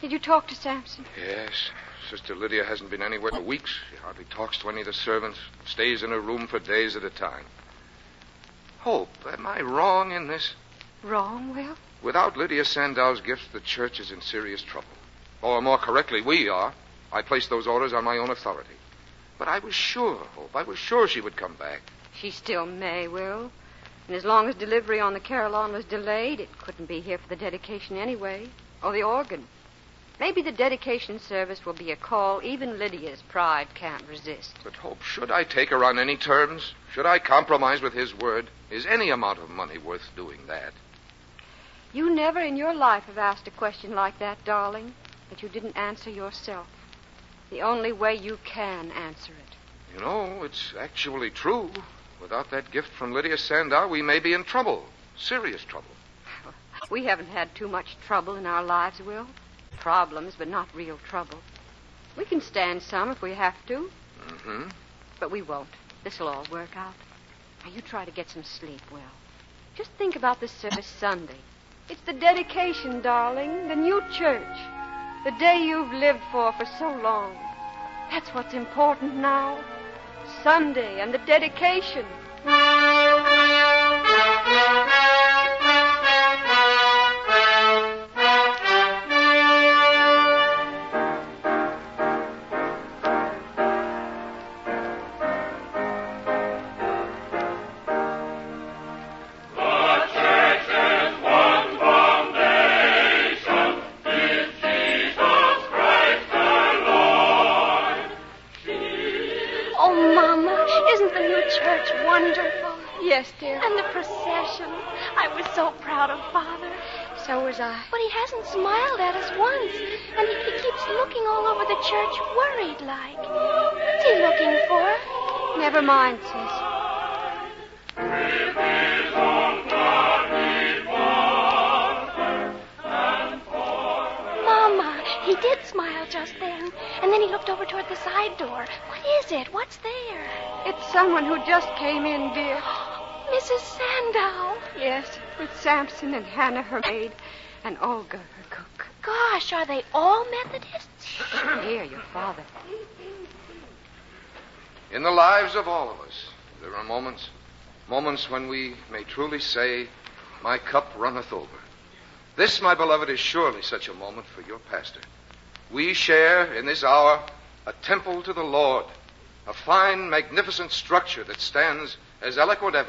Did you talk to Sampson? Yes. Sister Lydia hasn't been anywhere for weeks. She hardly talks to any of the servants. Stays in her room for days at a time. Hope, am I wrong in this? Wrong, Will? Without Lydia Sandow's gifts, the church is in serious trouble. Or more correctly, we are. I placed those orders on my own authority. But I was sure, Hope, I was sure she would come back. She still may, Will. And as long as delivery on the Carillon was delayed, it couldn't be here for the dedication anyway. Or the organ. Maybe the dedication service will be a call even Lydia's pride can't resist. But, Hope, should I take her on any terms? Should I compromise with his word? Is any amount of money worth doing that? You never in your life have asked a question like that, darling, that you didn't answer yourself. The only way you can answer it. You know, it's actually true. Without that gift from Lydia Sandow, we may be in trouble. Serious trouble. We haven't had too much trouble in our lives, Will. Problems, but not real trouble. We can stand some if we have to, Mm-hmm. but we won't. This'll all work out. Now, you try to get some sleep, Will. Just think about the service Sunday. It's the dedication, darling, the new church. The day you've lived for for so long. That's what's important now. Sunday and the dedication. Wonderful? Yes, dear. And the procession. I was so proud of Father. So was I. But he hasn't smiled at us once. And he, he keeps looking all over the church worried like. What's he looking for? Never mind, sis. Smile just then. And then he looked over toward the side door. What is it? What's there? It's someone who just came in, dear. Mrs. Sandow. Yes, with Samson and Hannah, her maid, and Olga, her cook. Gosh, are they all Methodists? Dear, your father. In the lives of all of us, there are moments, moments when we may truly say, My cup runneth over. This, my beloved, is surely such a moment for your pastor. We share in this hour a temple to the Lord, a fine, magnificent structure that stands as eloquent evidence.